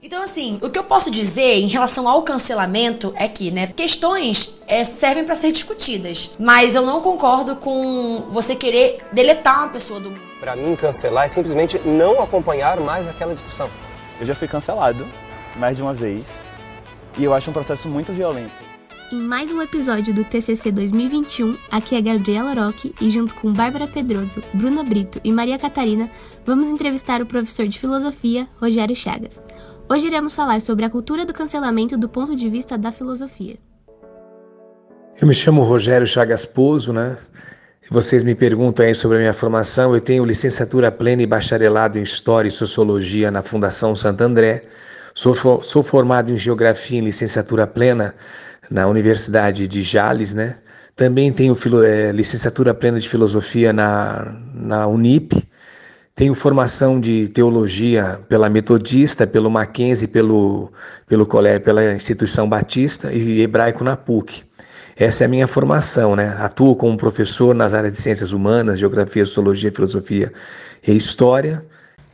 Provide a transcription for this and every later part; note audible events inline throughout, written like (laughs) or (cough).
Então, assim, o que eu posso dizer em relação ao cancelamento é que, né, questões é, servem para ser discutidas, mas eu não concordo com você querer deletar uma pessoa do mundo. Para mim, cancelar é simplesmente não acompanhar mais aquela discussão. Eu já fui cancelado mais de uma vez e eu acho um processo muito violento. Em mais um episódio do TCC 2021, aqui é Gabriela Roque e junto com Bárbara Pedroso, Bruna Brito e Maria Catarina, vamos entrevistar o professor de filosofia, Rogério Chagas. Hoje iremos falar sobre a cultura do cancelamento do ponto de vista da filosofia. Eu me chamo Rogério Chagas Pozo, né? Vocês me perguntam aí sobre a minha formação. Eu tenho licenciatura plena e bacharelado em História e Sociologia na Fundação Santo André. Sou, sou formado em Geografia em licenciatura plena na Universidade de Jales, né? Também tenho é, licenciatura plena de Filosofia na, na Unip tenho formação de teologia pela Metodista, pelo Mackenzie, pelo, pelo colégio, pela Instituição Batista e hebraico na PUC. Essa é a minha formação, né? Atuo como professor nas áreas de ciências humanas, geografia, sociologia, filosofia e história.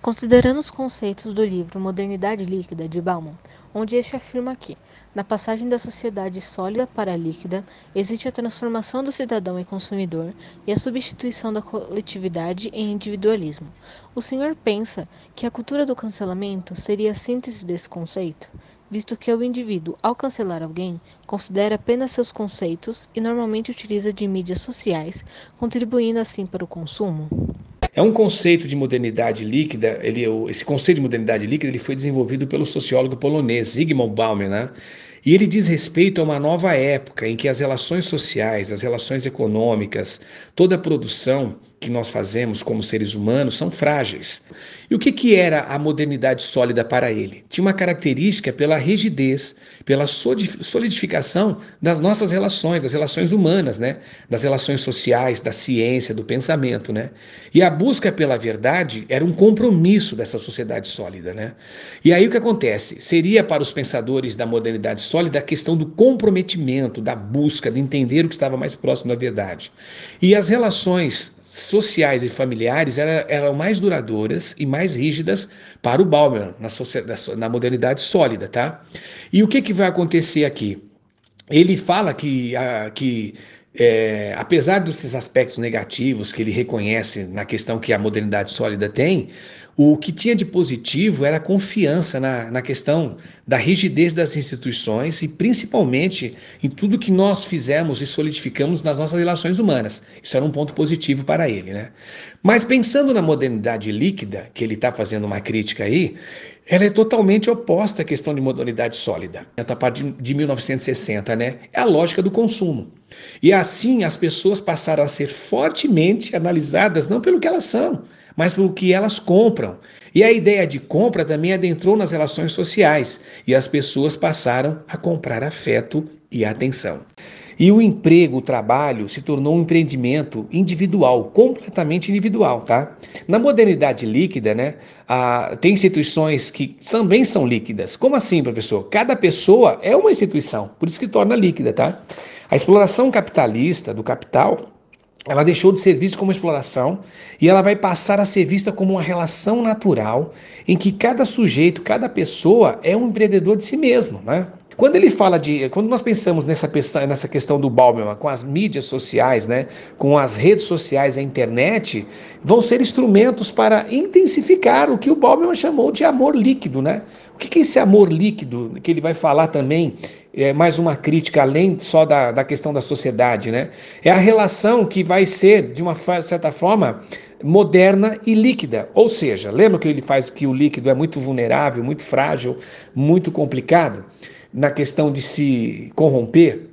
Considerando os conceitos do livro Modernidade Líquida de Bauman, onde este afirma que, na passagem da sociedade sólida para líquida, existe a transformação do cidadão em consumidor e a substituição da coletividade em individualismo. O senhor pensa que a cultura do cancelamento seria a síntese desse conceito? Visto que o indivíduo, ao cancelar alguém, considera apenas seus conceitos e normalmente utiliza de mídias sociais, contribuindo assim para o consumo? É um conceito de modernidade líquida, ele, esse conceito de modernidade líquida ele foi desenvolvido pelo sociólogo polonês Zygmunt Bauman, né? E ele diz respeito a uma nova época em que as relações sociais, as relações econômicas, toda a produção que nós fazemos como seres humanos são frágeis. E o que, que era a modernidade sólida para ele? Tinha uma característica pela rigidez, pela solidificação das nossas relações, das relações humanas, né? das relações sociais, da ciência, do pensamento. Né? E a busca pela verdade era um compromisso dessa sociedade sólida. Né? E aí o que acontece? Seria para os pensadores da modernidade sólida a questão do comprometimento, da busca, de entender o que estava mais próximo da verdade. E as relações sociais e familiares eram, eram mais duradouras e mais rígidas para o Bauman, na, na modernidade sólida, tá? E o que, que vai acontecer aqui? Ele fala que, a, que é, apesar desses aspectos negativos que ele reconhece na questão que a modernidade sólida tem, o que tinha de positivo era a confiança na, na questão da rigidez das instituições e principalmente em tudo que nós fizemos e solidificamos nas nossas relações humanas. Isso era um ponto positivo para ele. Né? Mas pensando na modernidade líquida, que ele está fazendo uma crítica aí, ela é totalmente oposta à questão de modernidade sólida. A partir de 1960, né? É a lógica do consumo. E assim as pessoas passaram a ser fortemente analisadas não pelo que elas são, mas pelo que elas compram. E a ideia de compra também adentrou nas relações sociais e as pessoas passaram a comprar afeto e atenção. E o emprego, o trabalho, se tornou um empreendimento individual, completamente individual, tá? Na modernidade líquida, né, tem instituições que também são líquidas. Como assim, professor? Cada pessoa é uma instituição, por isso que torna líquida, tá? A exploração capitalista do capital ela deixou de ser vista como exploração e ela vai passar a ser vista como uma relação natural em que cada sujeito, cada pessoa é um empreendedor de si mesmo, né? Quando ele fala de, quando nós pensamos nessa, nessa questão do Bauman com as mídias sociais, né, com as redes sociais, a internet, vão ser instrumentos para intensificar o que o Bauman chamou de amor líquido, né? O que é esse amor líquido que ele vai falar também? É mais uma crítica além só da, da questão da sociedade, né? É a relação que vai ser de uma certa forma moderna e líquida. Ou seja, lembra que ele faz que o líquido é muito vulnerável, muito frágil, muito complicado? na questão de se corromper,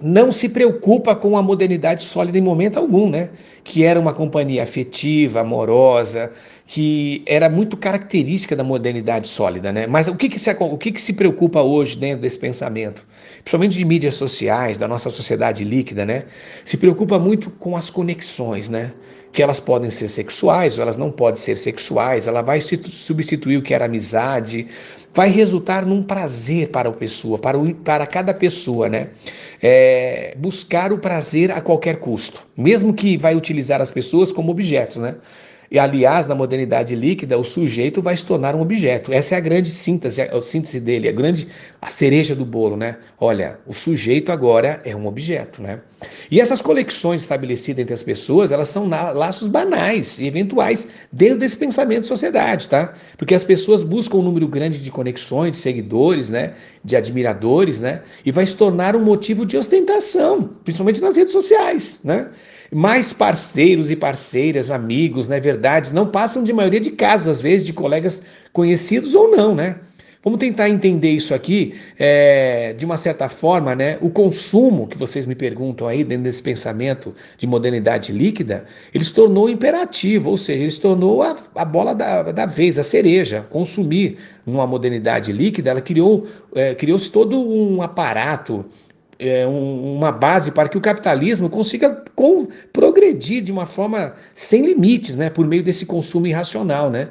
não se preocupa com a modernidade sólida em momento algum, né? Que era uma companhia afetiva, amorosa, que era muito característica da modernidade sólida, né? Mas o que, que, se, o que, que se preocupa hoje dentro desse pensamento? Principalmente de mídias sociais, da nossa sociedade líquida, né? Se preocupa muito com as conexões, né? Que elas podem ser sexuais ou elas não podem ser sexuais, ela vai substituir o que era amizade, vai resultar num prazer para a pessoa, para, o, para cada pessoa, né? É, buscar o prazer a qualquer custo, mesmo que vai utilizar as pessoas como objetos, né? E, aliás, na modernidade líquida, o sujeito vai se tornar um objeto. Essa é a grande síntese, a síntese dele, a grande a cereja do bolo, né? Olha, o sujeito agora é um objeto, né? E essas conexões estabelecidas entre as pessoas, elas são laços banais e eventuais dentro desse pensamento de sociedade, tá? Porque as pessoas buscam um número grande de conexões, de seguidores, né? De admiradores, né? E vai se tornar um motivo de ostentação, principalmente nas redes sociais, né? Mais parceiros e parceiras, amigos, né, verdades, não passam de maioria de casos, às vezes, de colegas conhecidos ou não, né? Vamos tentar entender isso aqui é, de uma certa forma, né? O consumo que vocês me perguntam aí dentro desse pensamento de modernidade líquida, ele se tornou imperativo, ou seja, ele se tornou a, a bola da, da vez, a cereja. Consumir numa modernidade líquida, ela criou, é, criou-se todo um aparato é, um, uma base para que o capitalismo consiga com, progredir de uma forma sem limites, né, por meio desse consumo irracional, né?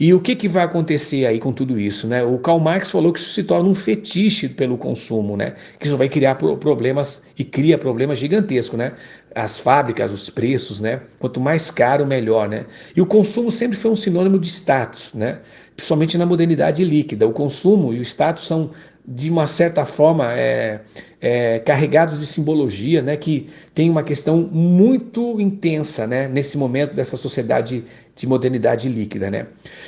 E o que, que vai acontecer aí com tudo isso, né? O Karl Marx falou que isso se torna um fetiche pelo consumo, né? Que isso vai criar problemas e cria problemas gigantescos, né? As fábricas, os preços, né? Quanto mais caro, melhor, né? E o consumo sempre foi um sinônimo de status, né? Principalmente na modernidade líquida. O consumo e o status são de uma certa forma, é, é, carregados de simbologia, né, que tem uma questão muito intensa né, nesse momento dessa sociedade de modernidade líquida. Né?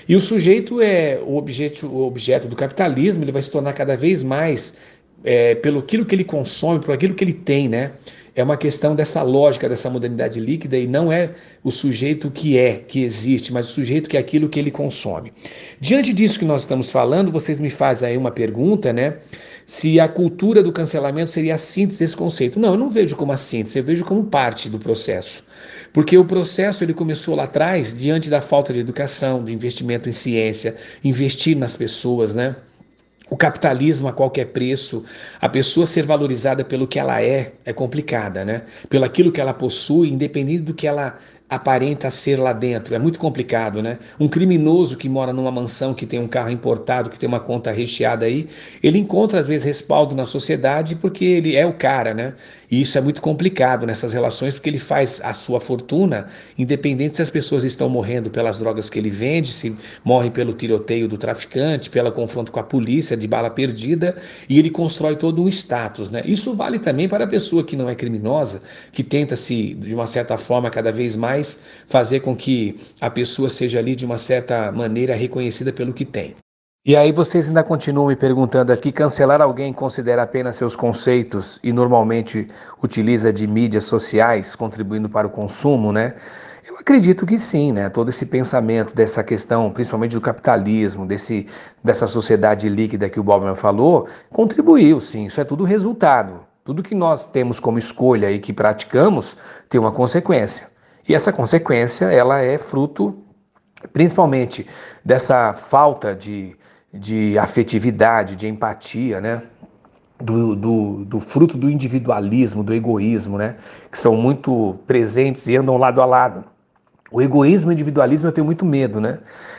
E o sujeito é o objeto, o objeto do capitalismo, ele vai se tornar cada vez mais é, pelo aquilo que ele consome, por aquilo que ele tem, né? É uma questão dessa lógica, dessa modernidade líquida, e não é o sujeito que é, que existe, mas o sujeito que é aquilo que ele consome. Diante disso que nós estamos falando, vocês me fazem aí uma pergunta, né? Se a cultura do cancelamento seria a síntese desse conceito. Não, eu não vejo como a síntese, eu vejo como parte do processo. Porque o processo ele começou lá atrás, diante da falta de educação, de investimento em ciência, investir nas pessoas, né? O capitalismo a qualquer preço, a pessoa ser valorizada pelo que ela é, é complicada, né? Pelo aquilo que ela possui, independente do que ela aparenta ser lá dentro. É muito complicado, né? Um criminoso que mora numa mansão, que tem um carro importado, que tem uma conta recheada aí, ele encontra às vezes respaldo na sociedade porque ele é o cara, né? E isso é muito complicado nessas relações porque ele faz a sua fortuna, independente se as pessoas estão morrendo pelas drogas que ele vende, se morrem pelo tiroteio do traficante, pelo confronto com a polícia de bala perdida, e ele constrói todo um status, né? Isso vale também para a pessoa que não é criminosa, que tenta se de uma certa forma cada vez mais mais fazer com que a pessoa seja ali de uma certa maneira reconhecida pelo que tem. E aí vocês ainda continuam me perguntando aqui, cancelar alguém considera apenas seus conceitos e normalmente utiliza de mídias sociais contribuindo para o consumo, né? Eu acredito que sim, né? Todo esse pensamento dessa questão, principalmente do capitalismo, desse, dessa sociedade líquida que o Bobman falou, contribuiu, sim. Isso é tudo resultado. Tudo que nós temos como escolha e que praticamos tem uma consequência. E essa consequência, ela é fruto principalmente dessa falta de, de afetividade, de empatia, né? Do, do, do, fruto do individualismo, do egoísmo, né? Que são muito presentes e andam lado a lado. O egoísmo e o individualismo eu tenho muito medo, né?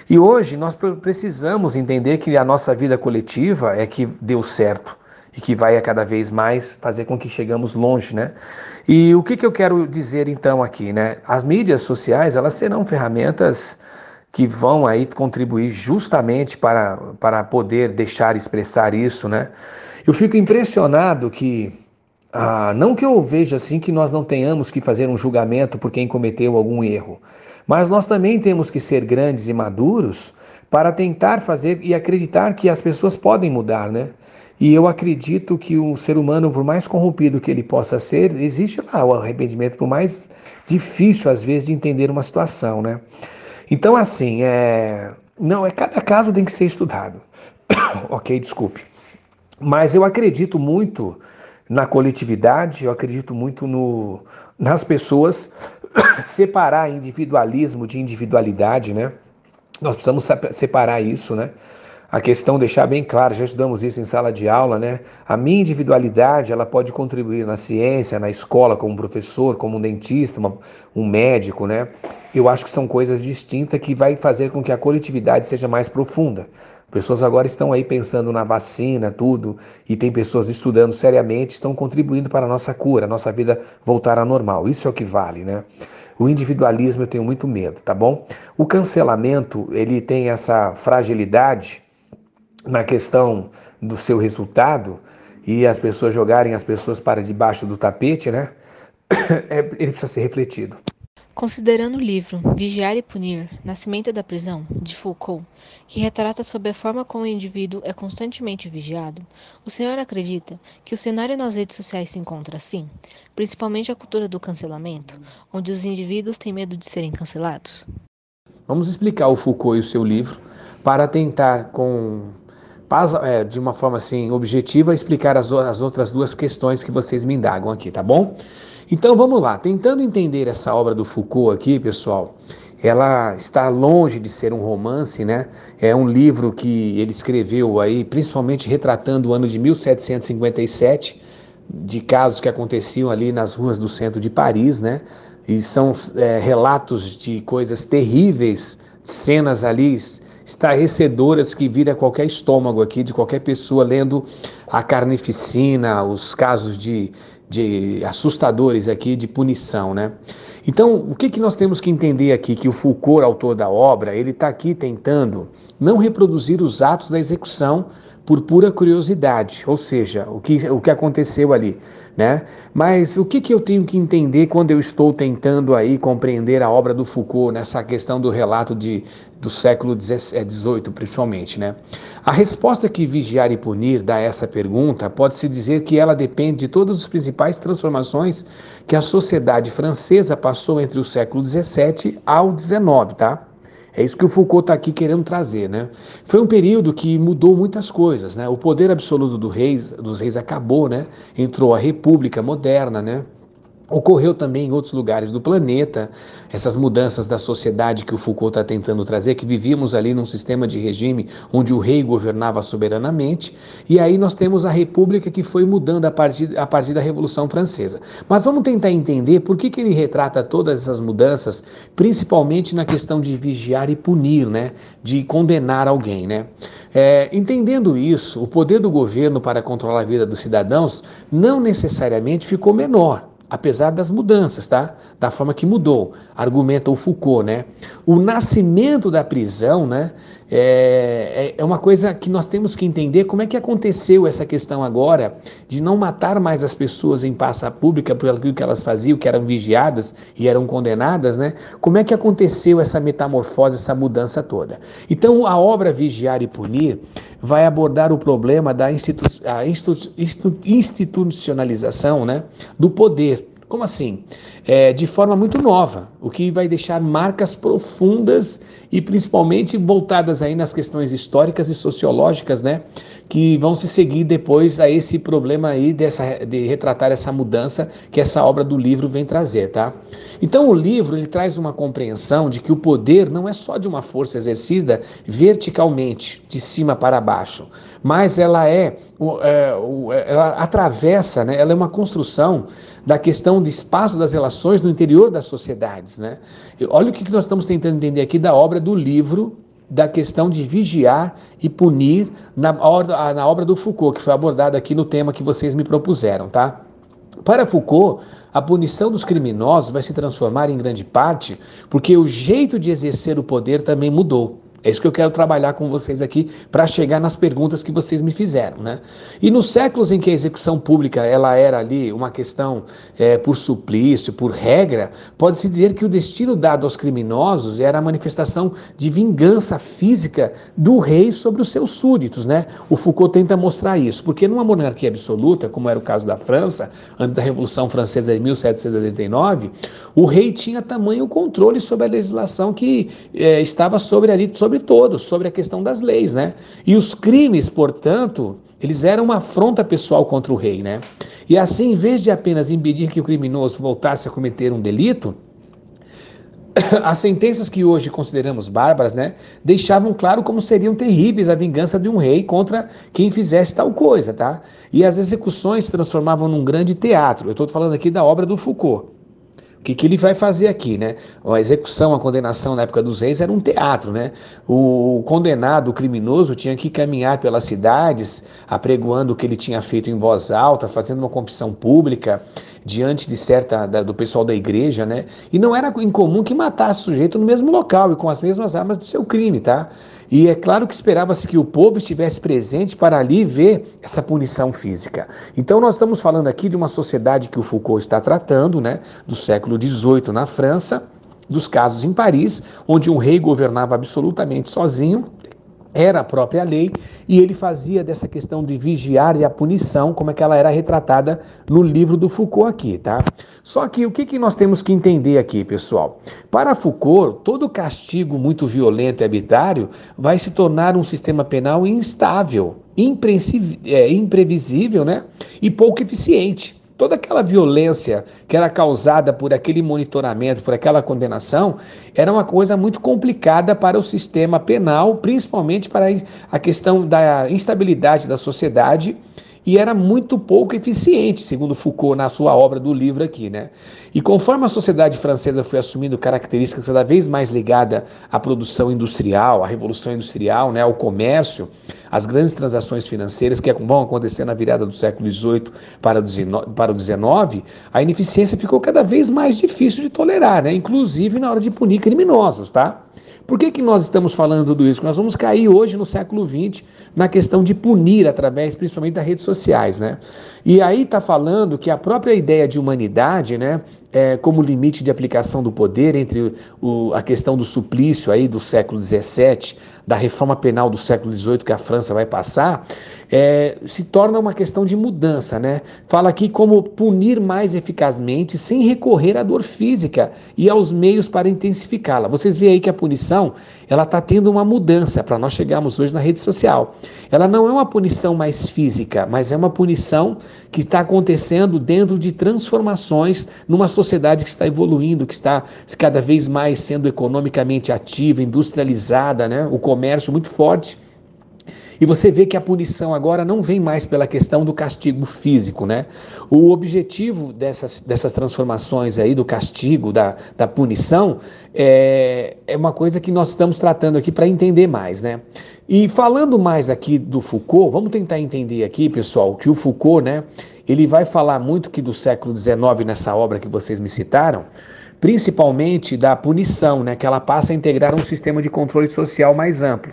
E hoje nós precisamos entender que a nossa vida coletiva é que deu certo e que vai a cada vez mais fazer com que chegamos longe, né? E o que, que eu quero dizer então aqui, né? As mídias sociais, elas serão ferramentas que vão aí contribuir justamente para, para poder deixar expressar isso, né? Eu fico impressionado que, ah, não que eu veja assim que nós não tenhamos que fazer um julgamento por quem cometeu algum erro, mas nós também temos que ser grandes e maduros para tentar fazer e acreditar que as pessoas podem mudar, né? E eu acredito que o ser humano, por mais corrompido que ele possa ser, existe lá o arrependimento, por mais difícil às vezes de entender uma situação, né? Então, assim, é... não, é cada caso tem que ser estudado. (coughs) ok, desculpe. Mas eu acredito muito na coletividade, eu acredito muito no, nas pessoas (coughs) separar individualismo de individualidade, né? Nós precisamos separar isso, né? A questão deixar bem claro, já estudamos isso em sala de aula, né? A minha individualidade, ela pode contribuir na ciência, na escola, como professor, como um dentista, uma, um médico, né? Eu acho que são coisas distintas que vai fazer com que a coletividade seja mais profunda. Pessoas agora estão aí pensando na vacina, tudo, e tem pessoas estudando seriamente, estão contribuindo para a nossa cura, a nossa vida voltar ao normal. Isso é o que vale, né? O individualismo eu tenho muito medo, tá bom? O cancelamento, ele tem essa fragilidade na questão do seu resultado e as pessoas jogarem as pessoas para debaixo do tapete, né? (coughs) É, ele precisa ser refletido. Considerando o livro Vigiar e Punir, Nascimento da Prisão, de Foucault, que retrata sobre a forma como o indivíduo é constantemente vigiado, o senhor acredita que o cenário nas redes sociais se encontra assim, principalmente a cultura do cancelamento, onde os indivíduos têm medo de serem cancelados? Vamos explicar o Foucault e o seu livro para tentar, com de uma forma assim objetiva, explicar as, as outras duas questões que vocês me indagam aqui, tá bom? Então vamos lá, tentando entender essa obra do Foucault aqui, pessoal, ela está longe de ser um romance, né? É um livro que ele escreveu aí, principalmente retratando o ano de 1757, de casos que aconteciam ali nas ruas do centro de Paris, né? E são é, relatos de coisas terríveis, cenas ali estarrecedoras que vira qualquer estômago aqui de qualquer pessoa lendo a carnificina, os casos de, de assustadores aqui de punição, né? Então, o que, que nós temos que entender aqui? Que o Foucault, autor da obra, ele está aqui tentando não reproduzir os atos da execução por pura curiosidade, ou seja, o que, o que aconteceu ali, né? Mas o que, que eu tenho que entender quando eu estou tentando aí compreender a obra do Foucault nessa questão do relato de, do século XVIII, é, principalmente, né? A resposta que Vigiar e Punir dá a essa pergunta pode-se dizer que ela depende de todas as principais transformações que a sociedade francesa passou entre o século XVII ao XIX, tá? É isso que o Foucault está aqui querendo trazer, né? Foi um período que mudou muitas coisas, né? O poder absoluto do reis, dos reis acabou, né? Entrou a república moderna, né? Ocorreu também em outros lugares do planeta, essas mudanças da sociedade que o Foucault está tentando trazer, que vivíamos ali num sistema de regime onde o rei governava soberanamente, e aí nós temos a república que foi mudando a partir, a partir da Revolução Francesa. Mas vamos tentar entender por que, que ele retrata todas essas mudanças, principalmente na questão de vigiar e punir, né? de condenar alguém. Né? É, entendendo isso, o poder do governo para controlar a vida dos cidadãos não necessariamente ficou menor apesar das mudanças, tá? Da forma que mudou, argumenta o Foucault, né? O nascimento da prisão, né? É, é, é uma coisa que nós temos que entender como é que aconteceu essa questão agora de não matar mais as pessoas em praça pública por aquilo que elas faziam, que eram vigiadas e eram condenadas, né? Como é que aconteceu essa metamorfose, essa mudança toda? Então, a obra Vigiar e Punir vai abordar o problema da institu institu institucionalização né, do poder. Como assim? É, de forma muito nova, o que vai deixar marcas profundas e principalmente voltadas aí nas questões históricas e sociológicas, né, que vão se seguir depois a esse problema aí dessa, de retratar essa mudança que essa obra do livro vem trazer, tá? Então o livro ele traz uma compreensão de que o poder não é só de uma força exercida verticalmente, de cima para baixo, mas ela é, é ela atravessa, né? Ela é uma construção da questão de espaço das relações no interior das sociedades, né? Olha o que nós estamos tentando entender aqui da obra do livro da questão de vigiar e punir na, na obra do Foucault, que foi abordada aqui no tema que vocês me propuseram, tá? Para Foucault, a punição dos criminosos vai se transformar em grande parte porque o jeito de exercer o poder também mudou. É isso que eu quero trabalhar com vocês aqui para chegar nas perguntas que vocês me fizeram, né? E nos séculos em que a execução pública ela era ali uma questão é, por suplício, por regra, pode-se dizer que o destino dado aos criminosos era a manifestação de vingança física do rei sobre os seus súditos, né? O Foucault tenta mostrar isso, porque numa monarquia absoluta, como era o caso da França, antes da Revolução Francesa de 1789, o rei tinha tamanho controle sobre a legislação que é, estava sobre ali sobre sobre todos, sobre a questão das leis, né? E os crimes, portanto, eles eram uma afronta pessoal contra o rei, né? E assim, em vez de apenas impedir que o criminoso voltasse a cometer um delito, (coughs) as sentenças que hoje consideramos bárbaras, né, deixavam claro como seriam terríveis a vingança de um rei contra quem fizesse tal coisa, tá? E as execuções se transformavam num grande teatro. Eu estou falando aqui da obra do Foucault. O que, que ele vai fazer aqui, né? A execução, a condenação na época dos reis era um teatro, né? O condenado, o criminoso, tinha que caminhar pelas cidades, apregoando o que ele tinha feito em voz alta, fazendo uma confissão pública diante de certa da, do pessoal da igreja, né? E não era incomum que matasse o sujeito no mesmo local e com as mesmas armas do seu crime, tá? E é claro que esperava-se que o povo estivesse presente para ali ver essa punição física. Então nós estamos falando aqui de uma sociedade que o Foucault está tratando, né, do século XVIII na França, dos casos em Paris, onde um rei governava absolutamente sozinho, era a própria lei, e ele fazia dessa questão de vigiar e a punição, como é que ela era retratada no livro do Foucault aqui, tá? Só que o que, que nós temos que entender aqui, pessoal? Para Foucault, todo castigo muito violento e arbitrário vai se tornar um sistema penal instável, é, imprevisível né? e pouco eficiente toda aquela violência que era causada por aquele monitoramento, por aquela condenação, era uma coisa muito complicada para o sistema penal, principalmente para a questão da instabilidade da sociedade e era muito pouco eficiente, segundo Foucault na sua obra do livro aqui, né? E conforme a sociedade francesa foi assumindo características cada vez mais ligadas à produção industrial, à revolução industrial, né, ao comércio, às grandes transações financeiras que vão acontecer na virada do século XVIII para o XIX, a ineficiência ficou cada vez mais difícil de tolerar, né? Inclusive na hora de punir criminosos, tá? Por que, que nós estamos falando tudo isso? Nós vamos cair hoje no século XX na questão de punir através principalmente das redes sociais, né? E aí está falando que a própria ideia de humanidade, né, é, como limite de aplicação do poder entre o, a questão do suplício aí do século XVII, da reforma penal do século XVIII que a França vai passar, é, se torna uma questão de mudança, né? Fala aqui como punir mais eficazmente sem recorrer à dor física e aos meios para intensificá-la. Vocês veem aí que a punição ela está tendo uma mudança para nós chegarmos hoje na rede social. Ela não é uma punição mais física, mas é uma punição que está acontecendo dentro de transformações numa sociedade que está evoluindo, que está cada vez mais sendo economicamente ativa, industrializada, né? o comércio muito forte. E você vê que a punição agora não vem mais pela questão do castigo físico, né? O objetivo dessas, dessas transformações aí, do castigo, da, da punição, é, é uma coisa que nós estamos tratando aqui para entender mais, né? E falando mais aqui do Foucault, vamos tentar entender aqui, pessoal, que o Foucault, né? Ele vai falar muito que do século XIX nessa obra que vocês me citaram, principalmente da punição, né? Que ela passa a integrar um sistema de controle social mais amplo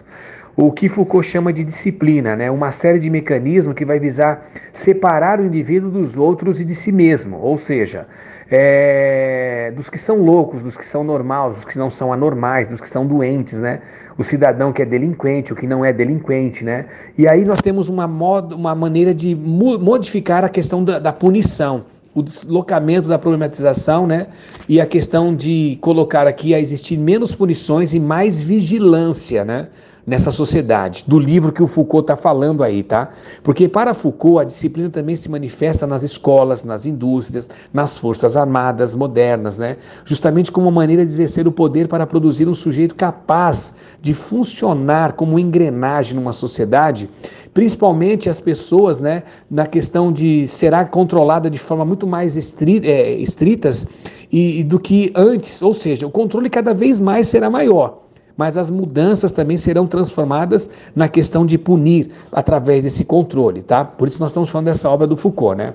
o que Foucault chama de disciplina, né? uma série de mecanismos que vai visar separar o indivíduo dos outros e de si mesmo, ou seja, é, dos que são loucos, dos que são normais, dos que não são anormais, dos que são doentes, né? O cidadão que é delinquente, o que não é delinquente, né? E aí nós temos uma, moda, uma maneira de modificar a questão da, da punição o deslocamento da problematização, né? E a questão de colocar aqui a existir menos punições e mais vigilância, né? Nessa sociedade, do livro que o Foucault está falando aí, tá? Porque para Foucault a disciplina também se manifesta nas escolas, nas indústrias, nas forças armadas modernas, né? Justamente como uma maneira de exercer o poder para produzir um sujeito capaz de funcionar como engrenagem numa sociedade, principalmente as pessoas, né? Na questão de será controlada de forma muito mais é, estritas e, e do que antes, ou seja, o controle cada vez mais será maior mas as mudanças também serão transformadas na questão de punir através desse controle, tá? Por isso nós estamos falando dessa obra do Foucault, né?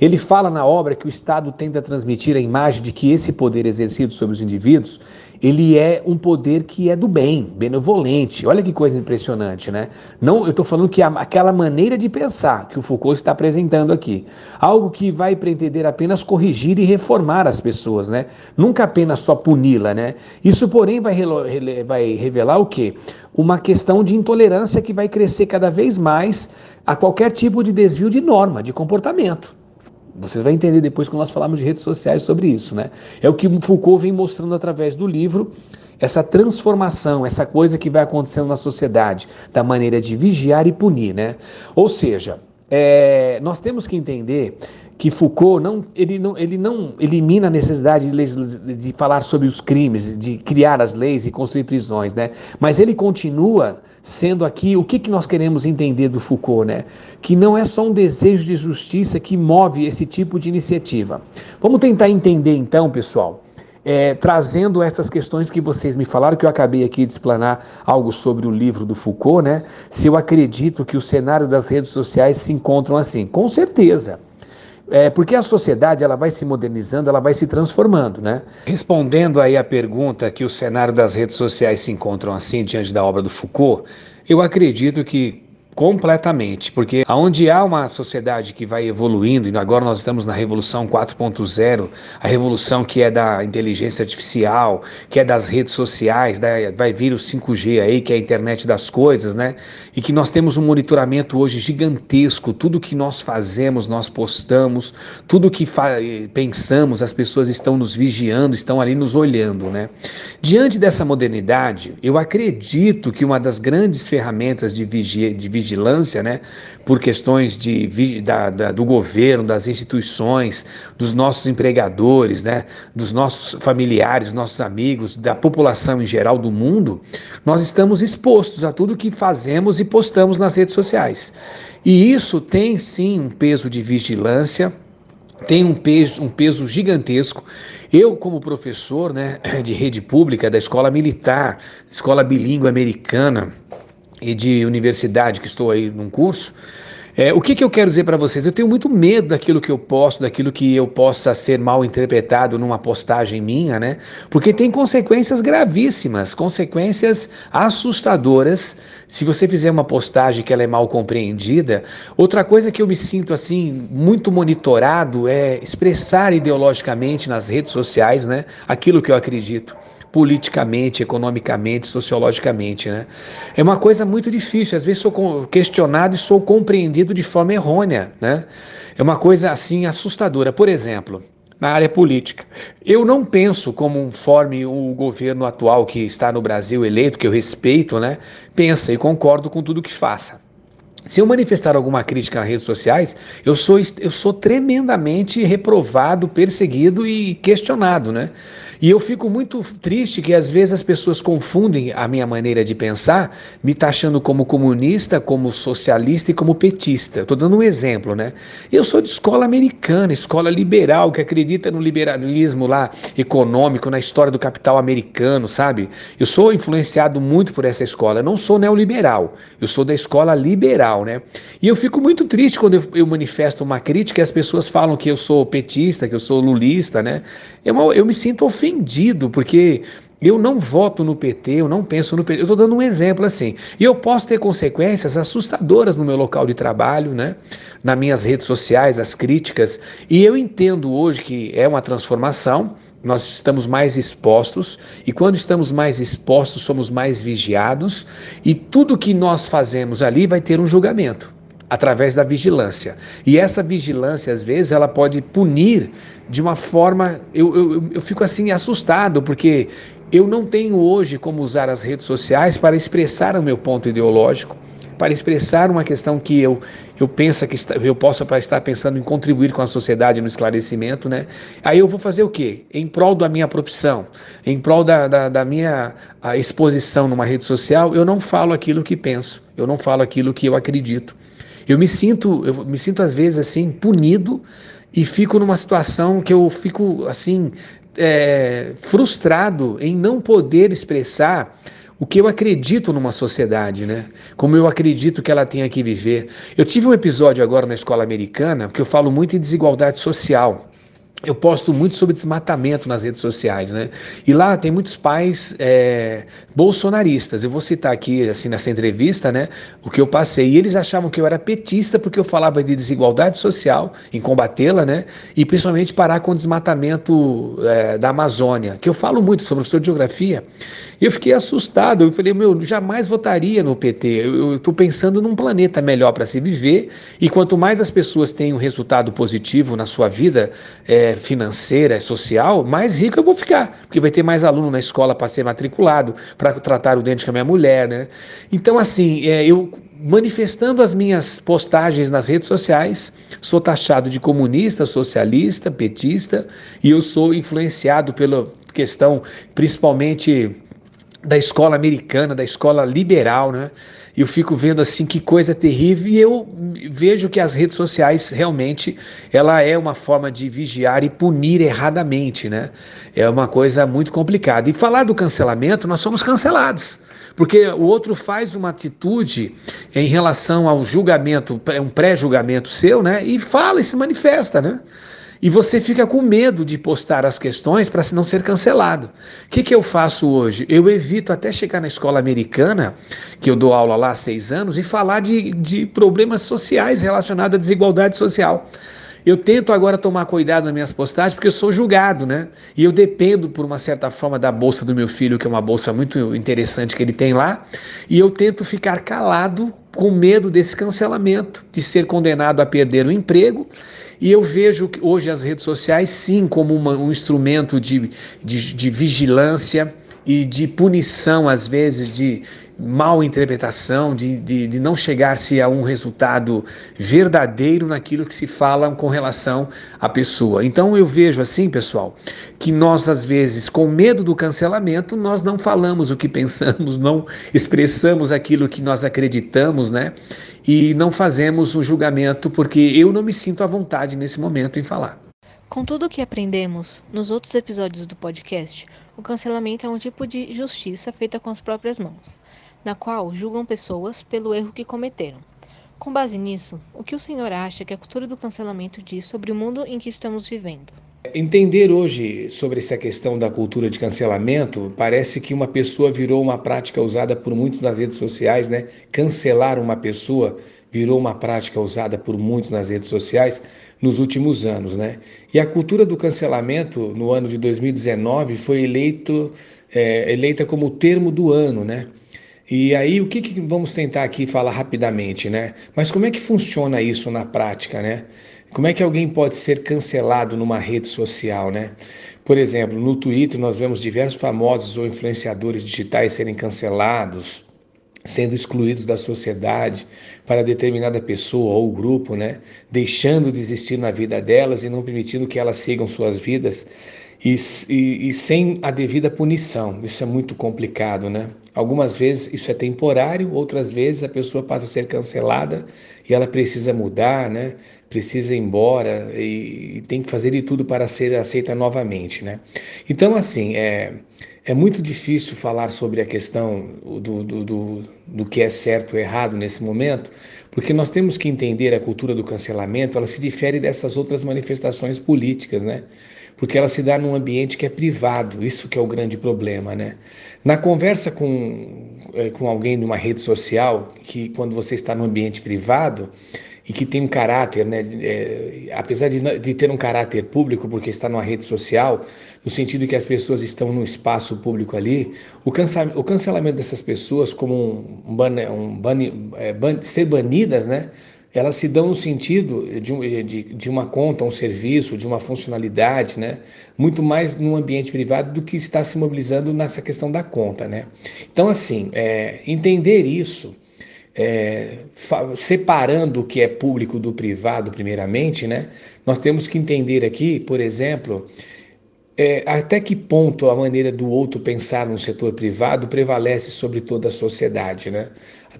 Ele fala na obra que o Estado tenta transmitir a imagem de que esse poder exercido sobre os indivíduos ele é um poder que é do bem, benevolente. Olha que coisa impressionante, né? Não, eu estou falando que aquela maneira de pensar que o Foucault está apresentando aqui, algo que vai pretender apenas corrigir e reformar as pessoas, né? Nunca apenas só puni-la, né? Isso, porém, vai, vai revelar o quê? Uma questão de intolerância que vai crescer cada vez mais a qualquer tipo de desvio de norma, de comportamento. Vocês vão entender depois quando nós falarmos de redes sociais sobre isso, né? É o que Foucault vem mostrando através do livro, essa transformação, essa coisa que vai acontecendo na sociedade, da maneira de vigiar e punir, né? Ou seja, é, nós temos que entender que Foucault não, ele não, ele não elimina a necessidade de, de, falar sobre os crimes, de criar as leis e construir prisões, né? Mas ele continua sendo aqui o que, que nós queremos entender do Foucault, né? Que não é só um desejo de justiça que move esse tipo de iniciativa. Vamos tentar entender então, pessoal. É, trazendo essas questões que vocês me falaram, que eu acabei aqui de explanar algo sobre o livro do Foucault, né? Se eu acredito que o cenário das redes sociais se encontram assim. Com certeza. É, porque a sociedade ela vai se modernizando, ela vai se transformando, né? Respondendo aí a pergunta que o cenário das redes sociais se encontram assim diante da obra do Foucault, eu acredito que completamente, porque aonde há uma sociedade que vai evoluindo, e agora nós estamos na revolução 4.0, a revolução que é da inteligência artificial, que é das redes sociais, vai vir o 5G aí, que é a internet das coisas, né? E que nós temos um monitoramento hoje gigantesco, tudo que nós fazemos, nós postamos, tudo que pensamos, as pessoas estão nos vigiando, estão ali nos olhando, né? Diante dessa modernidade, eu acredito que uma das grandes ferramentas de vigia, de vigia vigilância, né, por questões de, da, da, do governo, das instituições, dos nossos empregadores, né, dos nossos familiares, nossos amigos, da população em geral do mundo, nós estamos expostos a tudo que fazemos e postamos nas redes sociais. E isso tem sim um peso de vigilância, tem um peso, um peso gigantesco. Eu, como professor né, de rede pública da escola militar, escola bilíngue americana, e de universidade que estou aí num curso, é, o que, que eu quero dizer para vocês? Eu tenho muito medo daquilo que eu posto, daquilo que eu possa ser mal interpretado numa postagem minha, né? Porque tem consequências gravíssimas, consequências assustadoras se você fizer uma postagem que ela é mal compreendida. Outra coisa que eu me sinto assim muito monitorado é expressar ideologicamente nas redes sociais, né? Aquilo que eu acredito politicamente, economicamente, sociologicamente, né? É uma coisa muito difícil. Às vezes sou questionado e sou compreendido de forma errônea, né? É uma coisa assim assustadora. Por exemplo, na área política. Eu não penso como forme o governo atual que está no Brasil eleito, que eu respeito, né? Pensa e concordo com tudo que faça. Se eu manifestar alguma crítica nas redes sociais, eu sou, eu sou tremendamente reprovado, perseguido e questionado, né? E eu fico muito triste que às vezes as pessoas confundem a minha maneira de pensar, me taxando como comunista, como socialista e como petista. Estou dando um exemplo, né? Eu sou de escola americana, escola liberal, que acredita no liberalismo lá econômico, na história do capital americano, sabe? Eu sou influenciado muito por essa escola. Eu não sou neoliberal, eu sou da escola liberal, né? E eu fico muito triste quando eu, eu manifesto uma crítica e as pessoas falam que eu sou petista, que eu sou lulista, né? Eu, eu me sinto ofendido, porque eu não voto no PT, eu não penso no PT. Eu estou dando um exemplo assim. E eu posso ter consequências assustadoras no meu local de trabalho, né? nas minhas redes sociais, as críticas. E eu entendo hoje que é uma transformação, nós estamos mais expostos, e quando estamos mais expostos, somos mais vigiados, e tudo que nós fazemos ali vai ter um julgamento através da vigilância. E essa vigilância, às vezes, ela pode punir de uma forma. Eu, eu, eu fico assim assustado, porque eu não tenho hoje como usar as redes sociais para expressar o meu ponto ideológico, para expressar uma questão que eu, eu penso que está, eu possa estar pensando em contribuir com a sociedade no esclarecimento, né? Aí eu vou fazer o quê? Em prol da minha profissão, em prol da, da, da minha exposição numa rede social, eu não falo aquilo que penso, eu não falo aquilo que eu acredito. Eu me sinto, eu me sinto às vezes assim punido e fico numa situação que eu fico assim é, frustrado em não poder expressar o que eu acredito numa sociedade, né? Como eu acredito que ela tenha que viver. Eu tive um episódio agora na escola americana que eu falo muito em desigualdade social eu posto muito sobre desmatamento nas redes sociais, né? E lá tem muitos pais é, bolsonaristas. Eu vou citar aqui, assim, nessa entrevista, né? O que eu passei. E eles achavam que eu era petista porque eu falava de desigualdade social, em combatê-la, né? E principalmente parar com o desmatamento é, da Amazônia, que eu falo muito sobre o de geografia. E eu fiquei assustado. Eu falei, meu, jamais votaria no PT. Eu estou pensando num planeta melhor para se viver. E quanto mais as pessoas têm um resultado positivo na sua vida, é, financeira, social, mais rico eu vou ficar, porque vai ter mais aluno na escola para ser matriculado, para tratar o dente com a minha mulher, né? Então, assim, é, eu manifestando as minhas postagens nas redes sociais, sou taxado de comunista, socialista, petista e eu sou influenciado pela questão principalmente da escola americana, da escola liberal, né? Eu fico vendo assim que coisa terrível e eu vejo que as redes sociais realmente ela é uma forma de vigiar e punir erradamente, né? É uma coisa muito complicada. E falar do cancelamento, nós somos cancelados. Porque o outro faz uma atitude em relação ao julgamento, um pré-julgamento seu, né? E fala e se manifesta, né? E você fica com medo de postar as questões para não ser cancelado. O que, que eu faço hoje? Eu evito até chegar na escola americana, que eu dou aula lá há seis anos, e falar de, de problemas sociais relacionados à desigualdade social. Eu tento agora tomar cuidado nas minhas postagens porque eu sou julgado, né? E eu dependo, por uma certa forma, da bolsa do meu filho, que é uma bolsa muito interessante que ele tem lá, e eu tento ficar calado com medo desse cancelamento, de ser condenado a perder o emprego. E eu vejo hoje as redes sociais, sim, como uma, um instrumento de, de, de vigilância e de punição, às vezes, de mal interpretação, de, de, de não chegar-se a um resultado verdadeiro naquilo que se fala com relação à pessoa. Então eu vejo assim, pessoal, que nós, às vezes, com medo do cancelamento, nós não falamos o que pensamos, não expressamos aquilo que nós acreditamos, né? E não fazemos o julgamento, porque eu não me sinto à vontade nesse momento em falar. Com tudo o que aprendemos nos outros episódios do podcast, o cancelamento é um tipo de justiça feita com as próprias mãos, na qual julgam pessoas pelo erro que cometeram. Com base nisso, o que o senhor acha que a cultura do cancelamento diz sobre o mundo em que estamos vivendo? Entender hoje sobre essa questão da cultura de cancelamento, parece que uma pessoa virou uma prática usada por muitos nas redes sociais, né? Cancelar uma pessoa virou uma prática usada por muitos nas redes sociais nos últimos anos, né? E a cultura do cancelamento no ano de 2019 foi eleito, é, eleita como o termo do ano, né? E aí o que, que vamos tentar aqui falar rapidamente, né? Mas como é que funciona isso na prática, né? Como é que alguém pode ser cancelado numa rede social, né? Por exemplo, no Twitter nós vemos diversos famosos ou influenciadores digitais serem cancelados, sendo excluídos da sociedade para determinada pessoa ou grupo, né? deixando de existir na vida delas e não permitindo que elas sigam suas vidas e, e, e, sem a devida punição. Isso é muito complicado, né? Algumas vezes isso é temporário, outras vezes a pessoa passa a ser cancelada e ela precisa mudar, né? Precisa ir embora e, e tem que fazer de tudo para ser aceita novamente, né? Então, assim, é, é muito difícil falar sobre a questão do, do, do, do que é certo ou errado nesse momento, porque nós temos que entender a cultura do cancelamento, ela se difere dessas outras manifestações políticas, né? Porque ela se dá num ambiente que é privado, isso que é o grande problema, né? Na conversa com, eh, com alguém numa rede social, que quando você está num ambiente privado e que tem um caráter, né, é, apesar de, de ter um caráter público, porque está numa rede social, no sentido que as pessoas estão no espaço público ali, o, cansa, o cancelamento dessas pessoas como um, ban, um ban, é, ban, ser banidas, né? Elas se dão no sentido de, de, de, uma conta, um serviço, de uma funcionalidade, né? muito mais no ambiente privado do que está se mobilizando nessa questão da conta. Né? Então, assim, é, entender isso, é, separando o que é público do privado, primeiramente, né? nós temos que entender aqui, por exemplo, é, até que ponto a maneira do outro pensar no setor privado prevalece sobre toda a sociedade, né?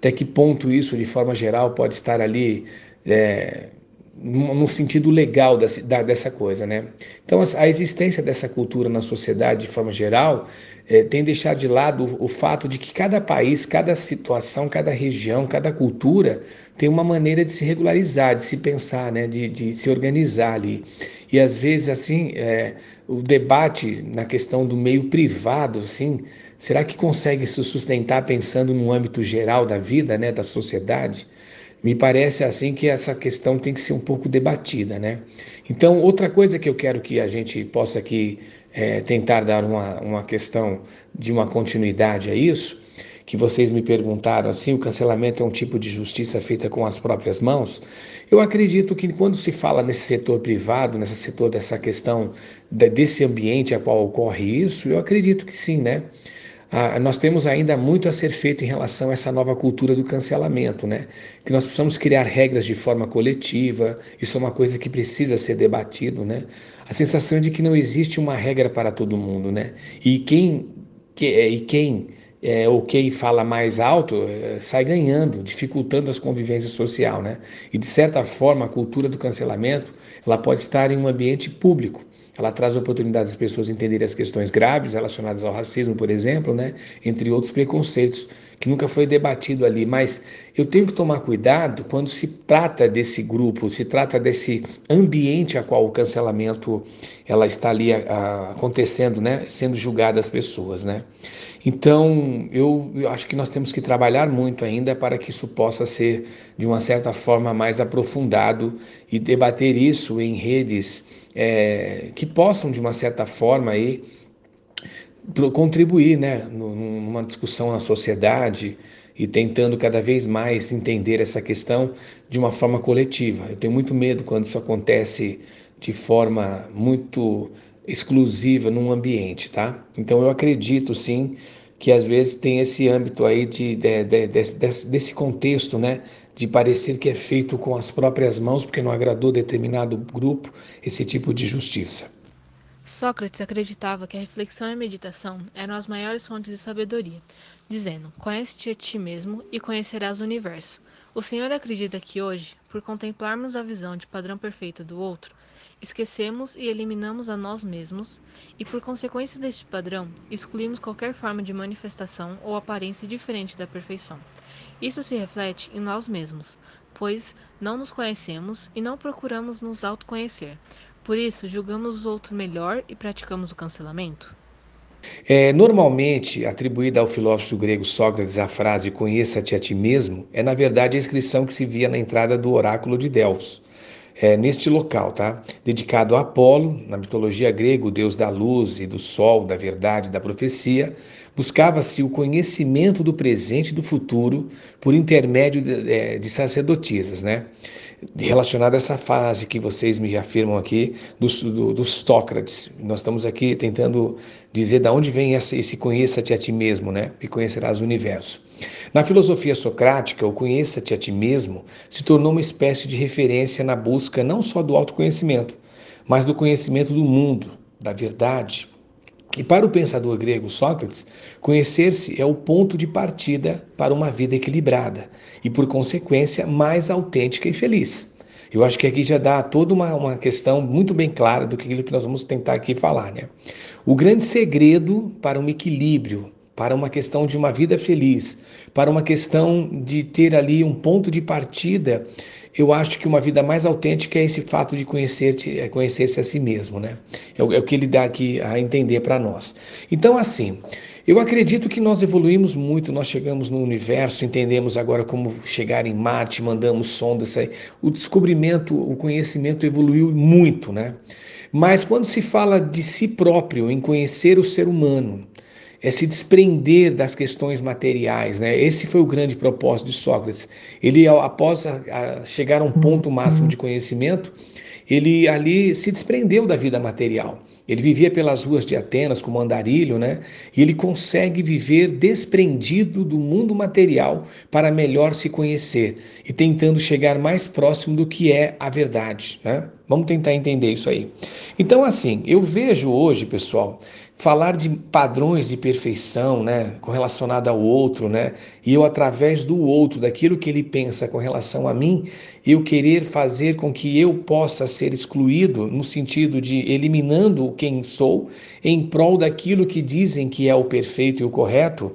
Até que ponto isso, de forma geral, pode estar ali é, no sentido legal dessa, dessa coisa, né? Então, a existência dessa cultura na sociedade, de forma geral, é, tem deixado de lado o, o, fato de que cada país, cada situação, cada região, cada cultura tem uma maneira de se regularizar, de se pensar, né? de, de se organizar ali. E às vezes, assim, é, o debate na questão do meio privado, assim, Será que consegue se sustentar pensando no âmbito geral da vida, né, da sociedade? Me parece assim que essa questão tem que ser um pouco debatida, né? Então, outra coisa que eu quero que a gente possa aqui é, tentar dar uma, uma questão de uma continuidade a isso, que vocês me perguntaram assim, o cancelamento é um tipo de justiça feita com as próprias mãos. Eu acredito que quando se fala nesse setor privado, nesse setor dessa questão desse ambiente a qual ocorre isso, eu acredito que sim, né? Ah, nós temos ainda muito a ser feito em relação a essa nova cultura do cancelamento, né? Que nós precisamos criar regras de forma coletiva, isso é uma coisa que precisa ser debatido, né? A sensação de que não existe uma regra para todo mundo, né? E quem, que, é, e quem é, ou quem fala mais alto é, sai ganhando, dificultando as convivências social, né? E de certa forma a cultura do cancelamento ela pode estar em um ambiente público ela traz oportunidades às pessoas entenderem as questões graves relacionadas ao racismo, por exemplo, né? entre outros preconceitos, que nunca foi debatido ali. Mas eu tenho que tomar cuidado quando se trata desse grupo, se trata desse ambiente a qual o cancelamento ela está ali a, a, acontecendo, né? sendo julgada as pessoas. Né? Então, eu, eu acho que nós temos que trabalhar muito ainda para que isso possa ser, de uma certa forma, mais aprofundado e debater isso em redes é, que possam, de uma certa forma, aí, contribuir né, numa discussão na sociedade e tentando cada vez mais entender essa questão de uma forma coletiva. Eu tenho muito medo quando isso acontece de forma muito exclusiva num ambiente, tá? Então eu acredito sim que às vezes tem esse âmbito aí de, de, de, de, desse contexto, né? De parecer que é feito com as próprias mãos porque não agradou determinado grupo, esse tipo de justiça. Sócrates acreditava que a reflexão e a meditação eram as maiores fontes de sabedoria, dizendo: Conhece-te a ti mesmo e conhecerás o universo. O Senhor acredita que hoje, por contemplarmos a visão de padrão perfeito do outro, Esquecemos e eliminamos a nós mesmos, e por consequência deste padrão, excluímos qualquer forma de manifestação ou aparência diferente da perfeição. Isso se reflete em nós mesmos, pois não nos conhecemos e não procuramos nos autoconhecer. Por isso, julgamos o outro melhor e praticamos o cancelamento? É, normalmente atribuída ao filósofo grego Sócrates a frase conheça-te a ti mesmo, é na verdade a inscrição que se via na entrada do oráculo de Delfos é, neste local, tá? Dedicado a Apolo, na mitologia grega, o deus da luz e do sol, da verdade, da profecia, buscava-se o conhecimento do presente e do futuro por intermédio de, é, de sacerdotisas, né? relacionado a essa fase que vocês me afirmam aqui dos, do, dos Sócrates. Nós estamos aqui tentando dizer de onde vem essa, esse conheça-te a ti mesmo, né? E conhecerás o universo. Na filosofia socrática, o conheça-te a ti mesmo se tornou uma espécie de referência na busca não só do autoconhecimento, mas do conhecimento do mundo, da verdade, e para o pensador grego Sócrates, conhecer-se é o ponto de partida para uma vida equilibrada e, por consequência, mais autêntica e feliz. Eu acho que aqui já dá toda uma, uma questão muito bem clara do que, que nós vamos tentar aqui falar. Né? O grande segredo para um equilíbrio, para uma questão de uma vida feliz, para uma questão de ter ali um ponto de partida eu acho que uma vida mais autêntica é esse fato de conhecer-se é conhecer a si mesmo, né? É o, é o que ele dá aqui a entender para nós. Então, assim, eu acredito que nós evoluímos muito, nós chegamos no universo, entendemos agora como chegar em Marte, mandamos sondas, o descobrimento, o conhecimento evoluiu muito, né? Mas quando se fala de si próprio, em conhecer o ser humano, é se desprender das questões materiais, né? Esse foi o grande propósito de Sócrates. Ele, após a, a chegar a um ponto máximo de conhecimento, ele ali se desprendeu da vida material. Ele vivia pelas ruas de Atenas como andarilho, né? E ele consegue viver desprendido do mundo material para melhor se conhecer e tentando chegar mais próximo do que é a verdade, né? Vamos tentar entender isso aí. Então, assim, eu vejo hoje, pessoal, falar de padrões de perfeição, né, correlacionado ao outro, né, e eu através do outro, daquilo que ele pensa com relação a mim, eu querer fazer com que eu possa ser excluído no sentido de eliminando quem sou em prol daquilo que dizem que é o perfeito e o correto,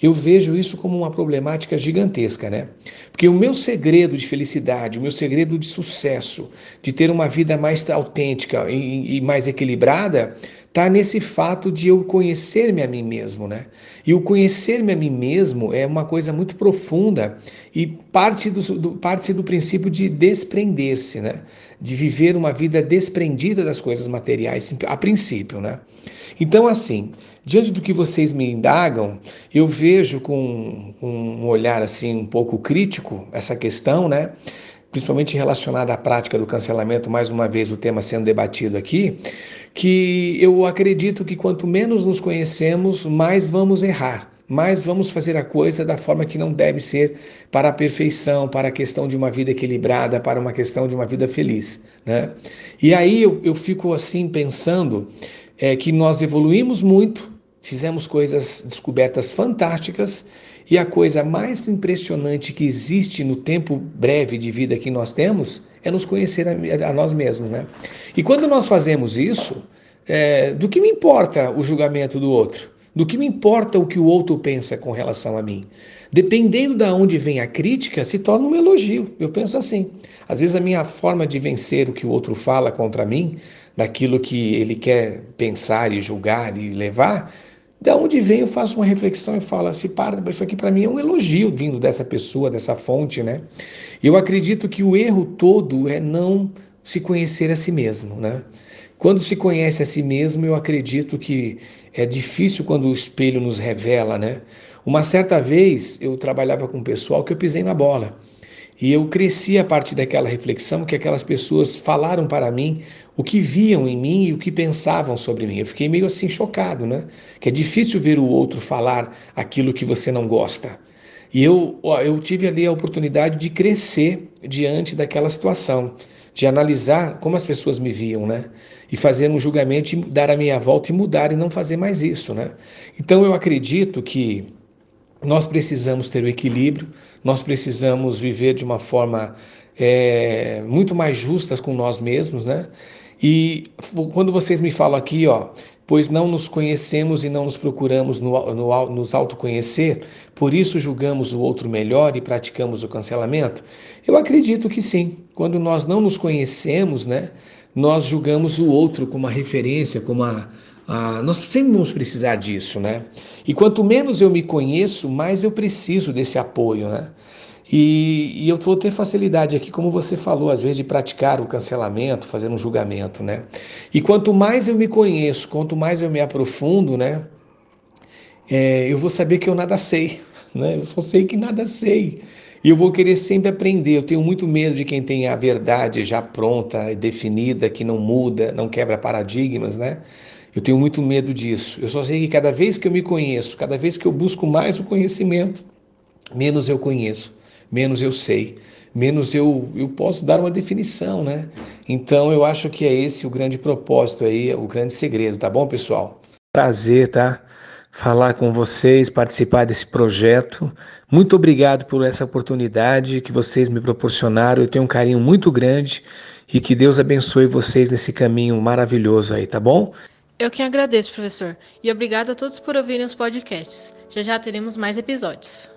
eu vejo isso como uma problemática gigantesca, né? Porque o meu segredo de felicidade, o meu segredo de sucesso, de ter uma vida mais autêntica e, e mais equilibrada, está nesse fato de eu conhecer-me a mim mesmo, né? E o conhecer-me a mim mesmo é uma coisa muito profunda e parte do, do, parte do princípio de desprender-se, né? De viver uma vida desprendida das coisas materiais, a princípio, né? Então, assim, diante do que vocês me indagam, eu vejo com, um olhar assim um pouco crítico essa questão, né? Principalmente relacionada à prática do cancelamento, mais uma vez o tema sendo debatido aqui, que eu acredito que quanto menos nos conhecemos, mais vamos errar mais vamos fazer a coisa da forma que não deve ser para a perfeição, para a questão de uma vida equilibrada, para uma questão de uma vida feliz. Né? E aí eu, eu fico assim pensando é, que nós evoluímos muito, fizemos coisas, descobertas fantásticas, e a coisa mais impressionante que existe no tempo breve de vida que nós temos é nos conhecer a, a nós mesmos. Né? E quando nós fazemos isso, é, do que me importa o julgamento do outro? Do que me importa o que o outro pensa com relação a mim? Dependendo de onde vem a crítica, se torna um elogio. Eu penso assim. Às vezes a minha forma de vencer o que o outro fala contra mim, daquilo que ele quer pensar e julgar e levar, da onde vem eu faço uma reflexão e falo assim, para, isso aqui para mim é um elogio vindo dessa pessoa, dessa fonte, né? Eu acredito que o erro todo é não se conhecer a si mesmo, né? Quando se conhece a si mesmo, eu acredito que é difícil quando o espelho nos revela, né? Uma certa vez eu trabalhava com um pessoal que eu pisei na bola. E eu cresci a partir daquela reflexão que aquelas pessoas falaram para mim o que viam em mim e o que pensavam sobre mim. Eu fiquei meio assim chocado, né? Que é difícil ver o outro falar aquilo que você não gosta. E eu, eu tive ali a oportunidade de crescer diante daquela situação de analisar como as pessoas me viam, né? E fazer um julgamento e dar a minha volta e mudar e não fazer mais isso, né? Então eu acredito que nós precisamos ter o equilíbrio, nós precisamos viver de uma forma é, muito mais justa com nós mesmos, né? E quando vocês me falam aqui, ó, pois não nos conhecemos e não nos procuramos no, no, nos autoconhecer, por isso julgamos o outro melhor e praticamos o cancelamento? Eu acredito que sim. Quando nós não nos conhecemos, né, nós julgamos o outro como uma referência, como a, a, nós sempre vamos precisar disso, né? E quanto menos eu me conheço, mais eu preciso desse apoio, né? E, e, eu vou ter facilidade aqui, como você falou, às vezes, de praticar o cancelamento, fazer um julgamento, né? E quanto mais eu me conheço, quanto mais eu me aprofundo, né? É, eu vou saber que eu nada sei, (laughs) né? Eu só sei que nada sei. E eu vou querer sempre aprender. Eu tenho muito medo de quem tem a verdade já pronta e definida, que não muda, não quebra paradigmas, né? Eu tenho muito medo disso. Eu só sei que cada vez que eu me conheço, cada vez que eu busco mais o conhecimento, menos eu conheço menos eu sei, menos eu, eu posso dar uma definição, né? Então eu acho que é esse o grande propósito aí, o grande segredo, tá bom, pessoal? Prazer, tá? Falar com vocês, participar desse projeto. Muito obrigado por essa oportunidade que vocês me proporcionaram. Eu tenho um carinho muito grande e que Deus abençoe vocês nesse caminho maravilhoso aí, tá bom? Eu que agradeço, professor. E obrigado a todos por ouvirem os podcasts. Já já teremos mais episódios.